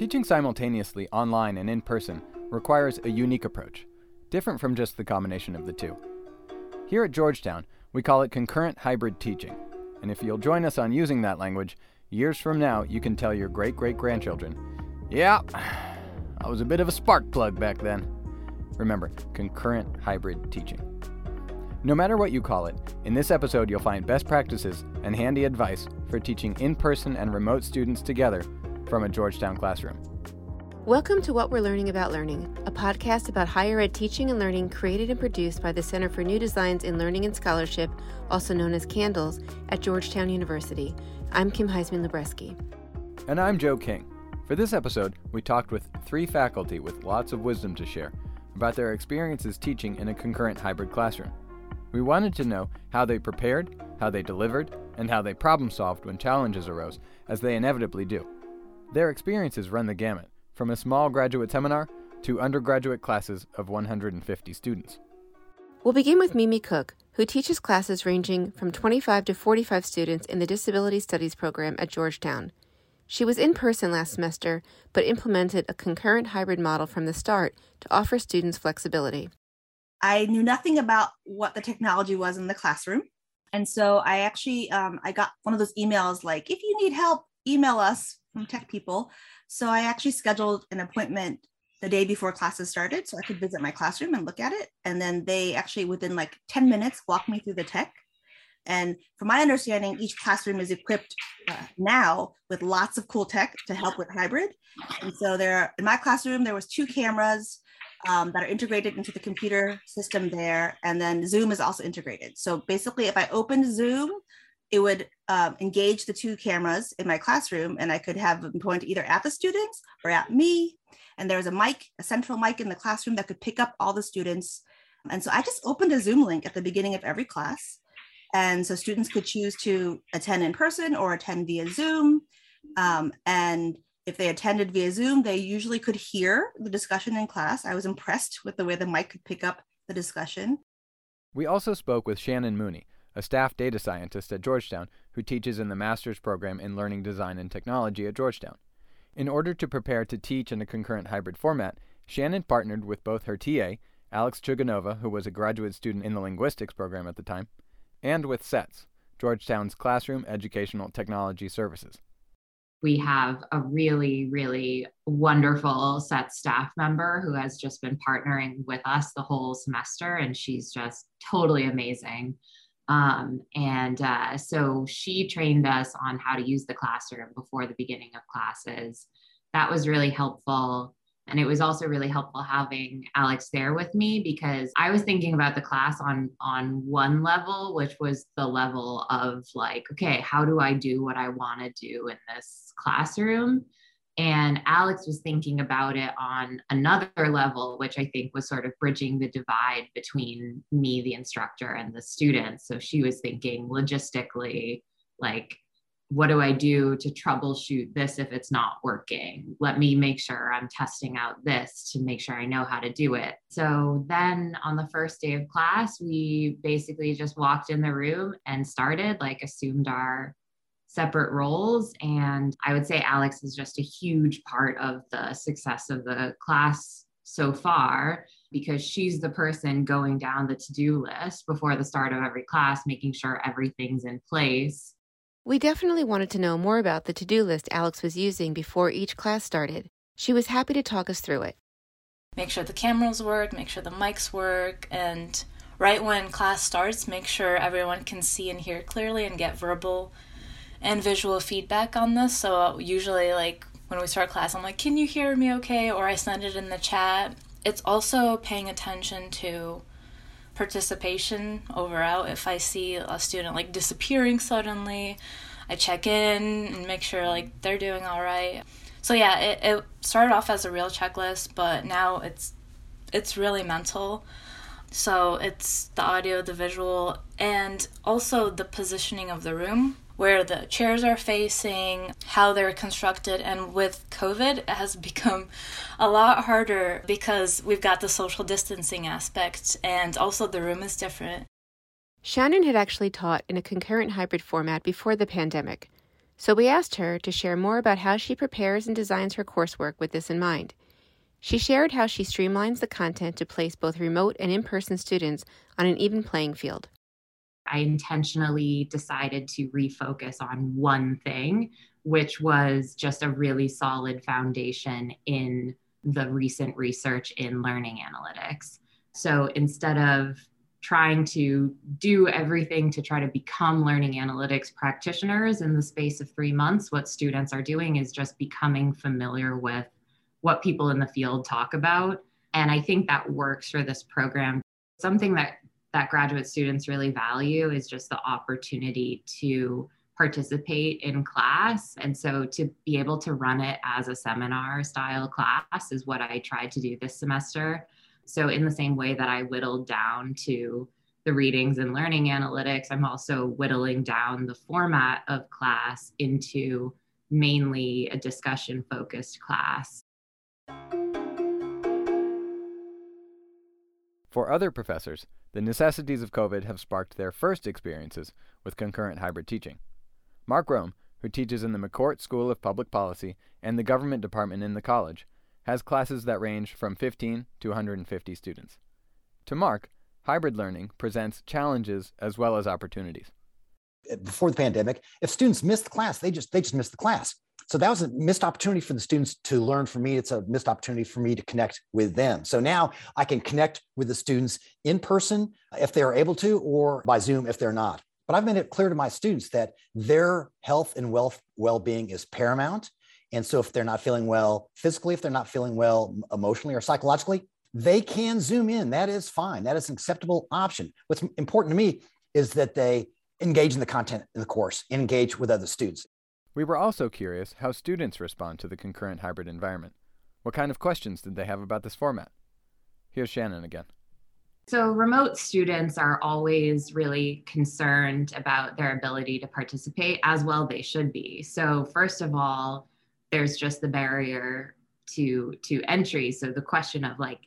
Teaching simultaneously online and in person requires a unique approach, different from just the combination of the two. Here at Georgetown, we call it concurrent hybrid teaching, and if you'll join us on using that language, years from now you can tell your great great grandchildren, yeah, I was a bit of a spark plug back then. Remember, concurrent hybrid teaching. No matter what you call it, in this episode you'll find best practices and handy advice for teaching in person and remote students together from a Georgetown classroom. Welcome to What We're Learning About Learning, a podcast about higher ed teaching and learning created and produced by the Center for New Designs in Learning and Scholarship, also known as CNDLS, at Georgetown University. I'm Kim Huisman Lubreski. And I'm Joe King. For this episode, we talked with three faculty with lots of wisdom to share about their experiences teaching in a concurrent hybrid classroom. We wanted to know how they prepared, how they delivered, and how they problem solved when challenges arose, as they inevitably do. Their experiences run the gamut, from a small graduate seminar to undergraduate classes of 150 students. We'll begin with Mimi Khúc, who teaches classes ranging from 25 to 45 students in the Disability Studies program at Georgetown. She was in person last semester, but implemented a concurrent hybrid model from the start to offer students flexibility. I knew nothing about what the technology was in the classroom. And so I actually um, I got one of those emails like, if you need help, email us from tech people. So I actually scheduled an appointment the day before classes started so I could visit my classroom and look at it. And then they actually, within like 10 minutes, walked me through the tech. And from my understanding, each classroom is equipped uh, now with lots of cool tech to help with hybrid. And so there, in my classroom, there was two cameras, um, that are integrated into the computer system there. And then Zoom is also integrated. So basically, if I opened Zoom, it would um, engage the two cameras in my classroom and I could have them point either at the students or at me. And there was a mic, a central mic in the classroom that could pick up all the students. And so I just opened a Zoom link at the beginning of every class. And so students could choose to attend in person or attend via Zoom. Um, and if they attended via Zoom, they usually could hear the discussion in class. I was impressed with the way the mic could pick up the discussion. We also spoke with Shannon Mooney, a staff data scientist at Georgetown who teaches in the master's program in learning design and technology at Georgetown. In order to prepare to teach in a concurrent hybrid format, Shannon partnered with both her TA, Alex Chuganova, who was a graduate student in the linguistics program at the time, and with CETS, Georgetown's Classroom Educational Technology Services we have a really, really wonderful SET staff member who has just been partnering with us the whole semester, and she's just totally amazing. Um, and uh, so she trained us on how to use the classroom before the beginning of classes. That was really helpful. And it was also really helpful having Alex there with me because I was thinking about the class on on one level, which was the level of like, okay, how do I do what I want to do in this classroom? And Alex was thinking about it on another level, which I think was sort of bridging the divide between me, the instructor, and the students. So she was thinking logistically, like, what do I do to troubleshoot this if it's not working? Let me make sure I'm testing out this to make sure I know how to do it. So then on the first day of class, we basically just walked in the room and started, like, assumed our separate roles. And I would say Alex is just a huge part of the success of the class so far because she's the person going down the to do list before the start of every class, making sure everything's in place we definitely wanted to know more about the to do list Alex was using before each class started. She was happy to talk us through it. Make sure the cameras work, make sure the mics work, and right when class starts, make sure everyone can see and hear clearly and get verbal and visual feedback on this. So, uh, usually, like when we start class, I'm like, Can you hear me okay? Or I send it in the chat. It's also paying attention to participation over out. If I see a student like disappearing suddenly, I check in and make sure like they're doing all right. So yeah, it, it started off as a real checklist, but now it's it's really mental. So it's the audio, the visual, and also the positioning of the room where the chairs are facing, how they're constructed. And with COVID, it has become a lot harder because we've got the social distancing aspect and also the room is different. Shannon had actually taught in a concurrent hybrid format before the pandemic. So we asked her to share more about how she prepares and designs her coursework with this in mind. She shared how she streamlines the content to place both remote and in person students on an even playing field. I intentionally decided to refocus on one thing, which was just a really solid foundation in the recent research in learning analytics. So instead of trying to do everything to try to become learning analytics practitioners in the space of three months, what students are doing is just becoming familiar with what people in the field talk about. And I think that works for this program. Something that that graduate students really value is just the opportunity to participate in class. And so to be able to run it as a seminar style class is what I tried to do this semester. So, in the same way that I whittled down to the readings and learning analytics, I'm also whittling down the format of class into mainly a discussion focused class. For other professors, the necessities of COVID have sparked their first experiences with concurrent hybrid teaching. Mark Rom, who teaches in the McCourt School of Public Policy and the Government Department in the college, has classes that range from 15 to 150 students. To Mark, hybrid learning presents challenges as well as opportunities. Before the pandemic, if students missed the class, they just they just missed the class. So that was a missed opportunity for the students to learn from me. It's a missed opportunity for me to connect with them. So now I can connect with the students in person if they're able to, or by Zoom if they're not. But I've made it clear to my students that their health and wealth well-being is paramount. And so if they're not feeling well physically, if they're not feeling well emotionally or psychologically, they can zoom in. That is fine. That is an acceptable option. What's important to me is that they engage in the content in the course, engage with other students. We were also curious how students respond to the concurrent hybrid environment. What kind of questions did they have about this format? Here's Shannon again. So, remote students are always really concerned about their ability to participate, as well they should be. So, first of all, there's just the barrier to to entry. So, the question of like,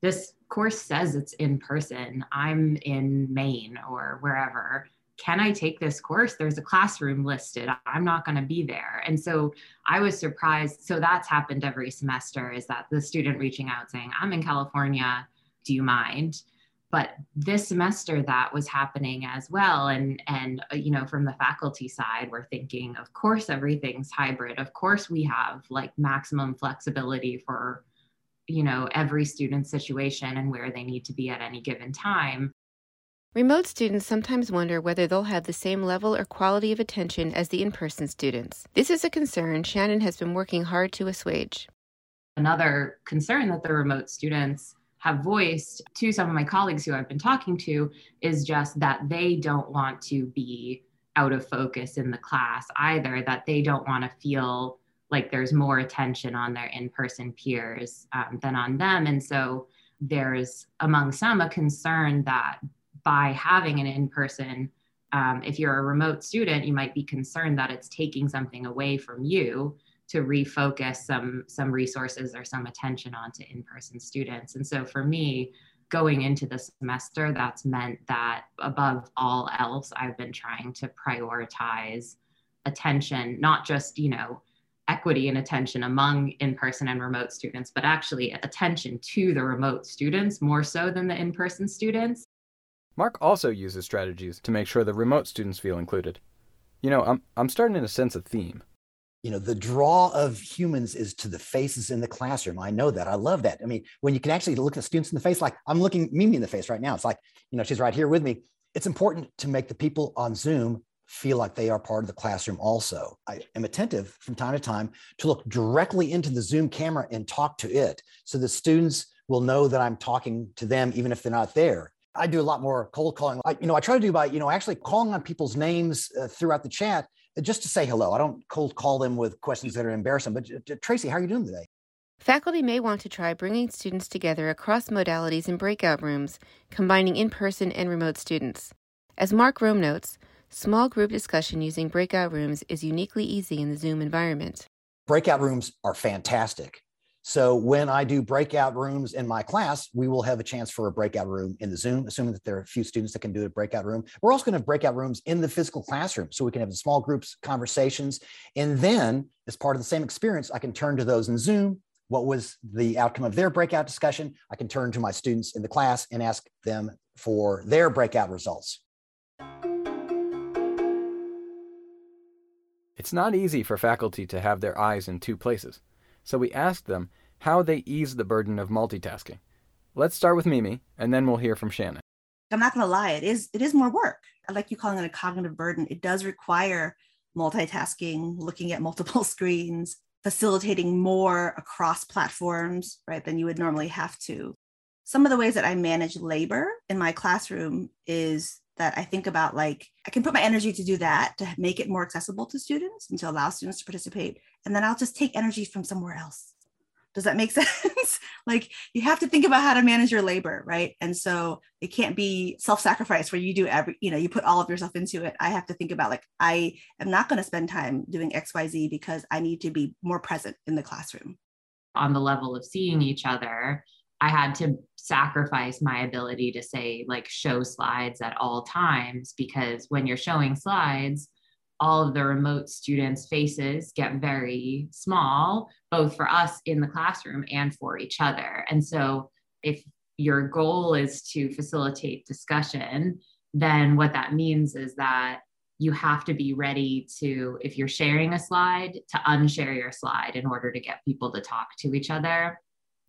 this course says it's in person. I'm in Maine or wherever can I take this course? There's a classroom listed. I'm not going to be there. And so I was surprised. So that's happened every semester is that the student reaching out saying, I'm in California. Do you mind? But this semester that was happening as well. And, and, uh, you know, from the faculty side, we're thinking, of course, everything's hybrid. Of course, we have like maximum flexibility for, you know, every student situation and where they need to be at any given time Remote students sometimes wonder whether they'll have the same level or quality of attention as the in person students. This is a concern Shannon has been working hard to assuage. Another concern that the remote students have voiced to some of my colleagues who I've been talking to is just that they don't want to be out of focus in the class either, that they don't want to feel like there's more attention on their in person peers um, than on them. And so there's among some a concern that by having an in person, um, if you're a remote student, you might be concerned that it's taking something away from you to refocus some some resources or some attention onto in-person students. And so for me, going into the semester, that's meant that above all else, I've been trying to prioritize attention, not just, you know, equity and attention among in-person and remote students, but actually attention to the remote students more so than the in-person students. Mark also uses strategies to make sure the remote students feel included. You know, I'm, I'm starting to sense a theme. You know, the draw of humans is to the faces in the classroom. I know that. I love that. I mean, when you can actually look at students in the face, like I'm looking Mimi in the face right now. It's like, you know, she's right here with me. It's important to make the people on Zoom feel like they are part of the classroom also. I am attentive from time to time to look directly into the Zoom camera and talk to it so the students will know that I'm talking to them even if they're not there. I do a lot more cold calling. I, you know, I try to do by, you know, actually calling on people's names uh, throughout the chat uh, just to say hello. I don't cold call them with questions that are embarrassing. But uh, Tracy, how are you doing today? Faculty may want to try bringing students together across modalities in breakout rooms, combining in person and remote students. As Mark Rom notes, small group discussion using breakout rooms is uniquely easy in the Zoom environment. Breakout rooms are fantastic. So when I do breakout rooms in my class, we will have a chance for a breakout room in the Zoom, assuming that there are a few students that can do a breakout room. We're also going to have breakout rooms in the physical classroom so we can have small groups conversations. And then as part of the same experience, I can turn to those in Zoom. What was the outcome of their breakout discussion? I can turn to my students in the class and ask them for their breakout results. It's not easy for faculty to have their eyes in two places so we asked them how they ease the burden of multitasking. Let's start with Mimi, and then we'll hear from Shannon. I'm not going to lie, it is it is more work. I like you calling it a cognitive burden. It does require multitasking, looking at multiple screens, facilitating more across platforms, right, than you would normally have to. Some of the ways that I manage labor in my classroom is that I think about like I can put my energy to do that to make it more accessible to students and to allow students to participate. And then I'll just take energy from somewhere else. Does that make sense? like you have to think about how to manage your labor, right? And so it can't be self-sacrifice where you do every, you know, you put all of yourself into it. I have to think about like I am not going to spend time doing XYZ because I need to be more present in the classroom. On the level of seeing each other, I had to sacrifice my ability to say, like, show slides at all times because when you're showing slides, all of the remote students' faces get very small, both for us in the classroom and for each other. And so, if your goal is to facilitate discussion, then what that means is that you have to be ready to, if you're sharing a slide, to unshare your slide in order to get people to talk to each other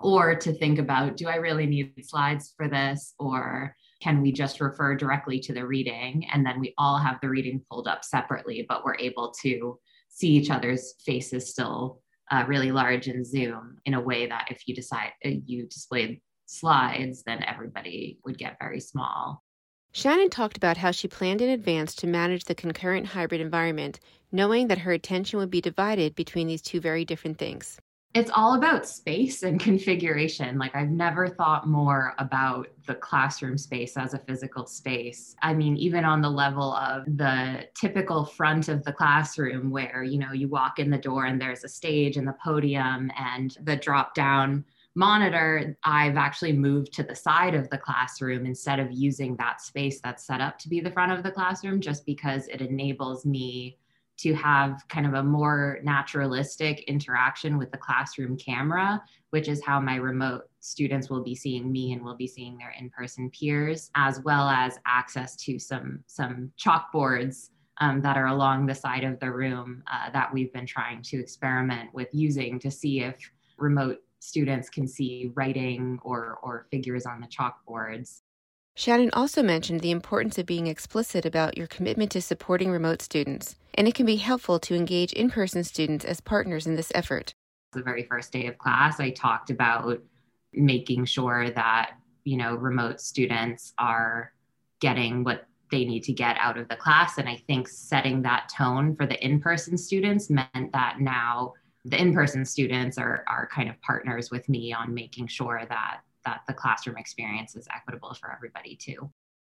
or to think about do I really need slides for this? Or can we just refer directly to the reading? And then we all have the reading pulled up separately but we're able to see each other's faces still uh, really large in zoom in a way that if you decide uh, you displayed slides then everybody would get very small. Shannon talked about how she planned in advance to manage the concurrent hybrid environment, knowing that her attention would be divided between these two very different things it's all about space and configuration. Like I've never thought more about the classroom space as a physical space. I mean, even on the level of the typical front of the classroom where, you know, you walk in the door and there's a stage and the podium and the drop down monitor, I've actually moved to the side of the classroom instead of using that space that's set up to be the front of the classroom just because it enables me to have kind of a more naturalistic interaction with the classroom camera, which is how my remote students will be seeing me and will be seeing their in-person peers, as well as access to some, some chalkboards um, that are along the side of the room uh, that we've been trying to experiment with using to see if remote students can see writing or, or figures on the chalkboards. Shannon also mentioned the importance of being explicit about your commitment to supporting remote students, and it can be helpful to engage in person students as partners in this effort. The very first day of class, I talked about making sure that, you know, remote students are getting what they need to get out of the class. And I think setting that tone for the in person students meant that now the in person students are, are kind of partners with me on making sure that that the classroom experience is equitable for everybody too.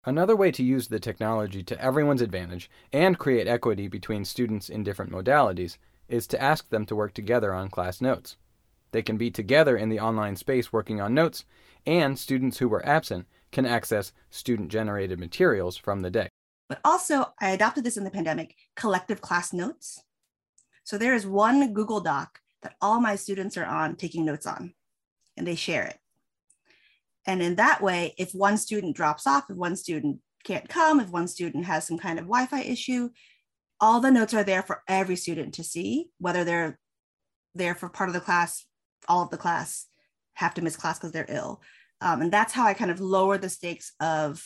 Another way to use the technology to everyone's advantage and create equity between students in different modalities is to ask them to work together on class notes. They can be together in the online space working on notes, and students who were absent can access student generated materials from the day. But also, I adopted this in the pandemic collective class notes. So there is one Google Doc that all my students are on taking notes on, and they share it. And in that way, if one student drops off, if one student can't come, if one student has some kind of Wi Fi issue, all the notes are there for every student to see, whether they're there for part of the class, all of the class have to miss class because they're ill. Um, and that's how I kind of lower the stakes of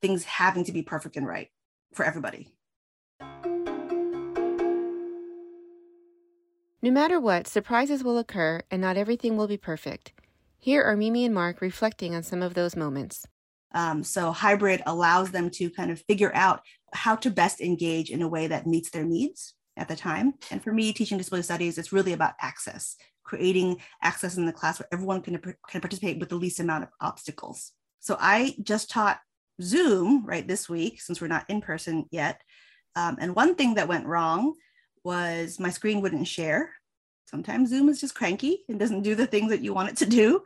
things having to be perfect and right for everybody. No matter what, surprises will occur and not everything will be perfect. Here are Mimi and Mark reflecting on some of those moments. Um, so, hybrid allows them to kind of figure out how to best engage in a way that meets their needs at the time. And for me, teaching disability studies, it's really about access, creating access in the class where everyone can, can participate with the least amount of obstacles. So, I just taught Zoom right this week since we're not in person yet. Um, and one thing that went wrong was my screen wouldn't share sometimes Zoom is just cranky and doesn't do the things that you want it to do.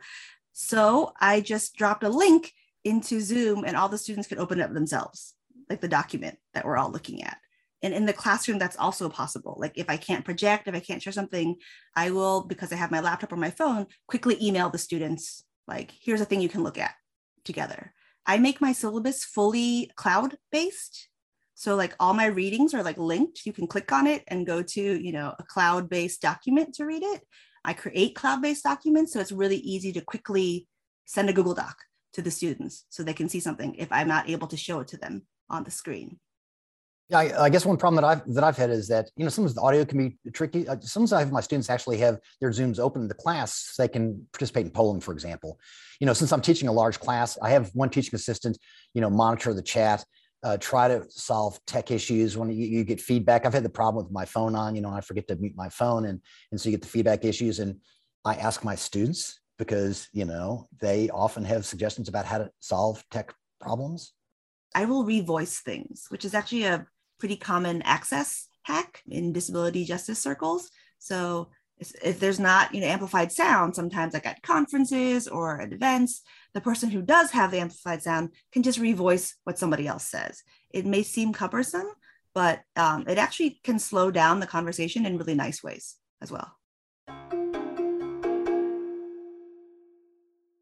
So I just dropped a link into Zoom and all the students could open it up themselves, like the document that we're all looking at. And in the classroom, that's also possible. Like if I can't project, if I can't share something, I will, because I have my laptop or my phone, quickly email the students, like, here's a thing you can look at together. I make my syllabus fully cloud based. So like all my readings are like linked. You can click on it and go to, you know, a cloud-based document to read it. I create cloud-based documents. So it's really easy to quickly send a Google Doc to the students so they can see something if I'm not able to show it to them on the screen. Yeah, I, I, guess one problem that I've that I've had is that you know sometimes the audio can be tricky. Uh, sometimes I have my students actually have their Zooms open in the class so they can participate in polling, for example. You know, since I'm teaching a large class, I have one teaching assistant, you know, monitor the chat, uh, try to solve tech issues when you, you, get feedback. I've had the problem with my phone on, you know, I forget to mute my phone, and and so you get the feedback issues. And I ask my students because you know they often have suggestions about how to solve tech problems. I will revoice things, which is actually a pretty common access hack in disability justice circles. So if there's not you know amplified sound sometimes like at conferences or at events the person who does have the amplified sound can just revoice what somebody else says. It may seem cumbersome but um, it actually can slow down the conversation in really nice ways as well.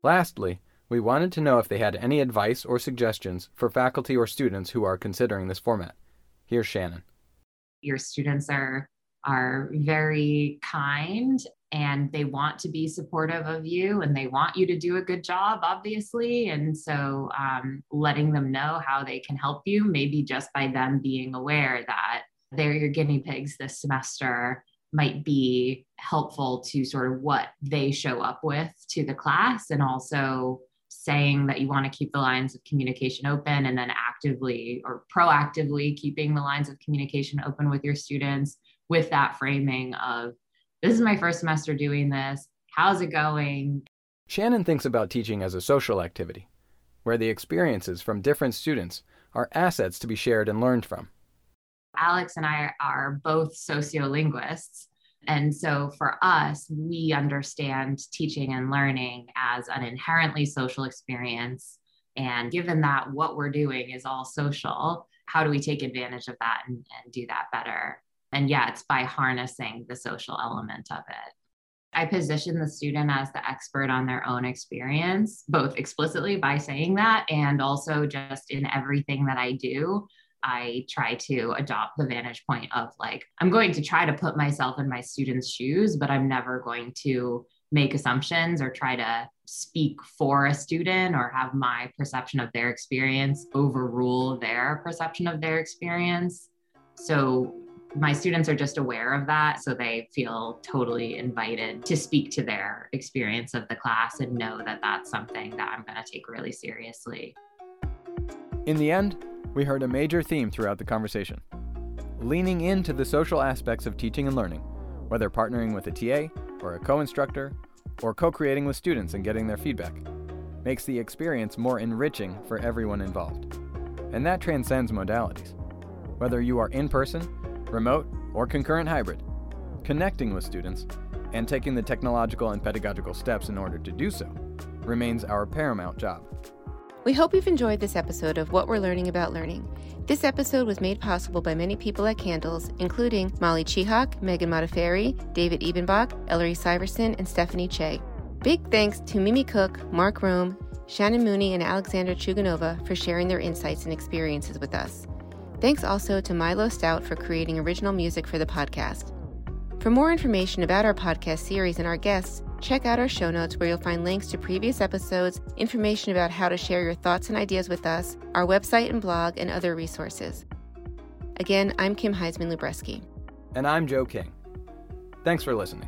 Lastly we wanted to know if they had any advice or suggestions for faculty or students who are considering this format. Here's Shannon. Your students are are very kind and they want to be supportive of you and they want you to do a good job obviously. And so um, letting them know how they can help you maybe just by them being aware that they're your guinea pigs this semester might be helpful to sort of what they show up with to the class and also saying that you want to keep the lines of communication open and then actively or proactively keeping the lines of communication open with your students with that framing of this is my first semester doing this how's it going shannon thinks about teaching as a social activity where the experiences from different students are assets to be shared and learned from alex and i are both sociolinguists and so for us, we understand teaching and learning as an inherently social experience. And given that what we're doing is all social, how do we take advantage of that and, and do that better? And yeah, it's by harnessing the social element of it. I position the student as the expert on their own experience, both explicitly by saying that and also just in everything that I do. I try to adopt the vantage point of like, I'm going to try to put myself in my students' shoes, but I'm never going to make assumptions or try to speak for a student or have my perception of their experience overrule their perception of their experience. So my students are just aware of that. So they feel totally invited to speak to their experience of the class and know that that's something that I'm going to take really seriously. In the end, we heard a major theme throughout the conversation leaning into the social aspects of teaching and learning, whether partnering with a TA or a co instructor, or co creating with students and getting their feedback, makes the experience more enriching for everyone involved. And that transcends modalities. Whether you are in person, remote, or concurrent hybrid, connecting with students and taking the technological and pedagogical steps in order to do so remains our paramount job. We hope you've enjoyed this episode of What We're Learning About Learning. This episode was made possible by many people at CNDLS, including Molly Chihak, Megan Modafferi, David Ebenbach, Ellery Syverson, and Stephanie Che. Big thanks to Mimi Khúc, Mark Rom, Shannon Mooney, and Alexandra Chuganova for sharing their insights and experiences with us. Thanks also to Milo Stout for creating original music for the podcast. For more information about our podcast series and our guests, check out our show notes where you'll find links to previous episodes, information about how to share your thoughts and ideas with us, our website and blog, and other resources. Again, I'm Kim Huisman Lubreski. And I'm Joe King. Thanks for listening.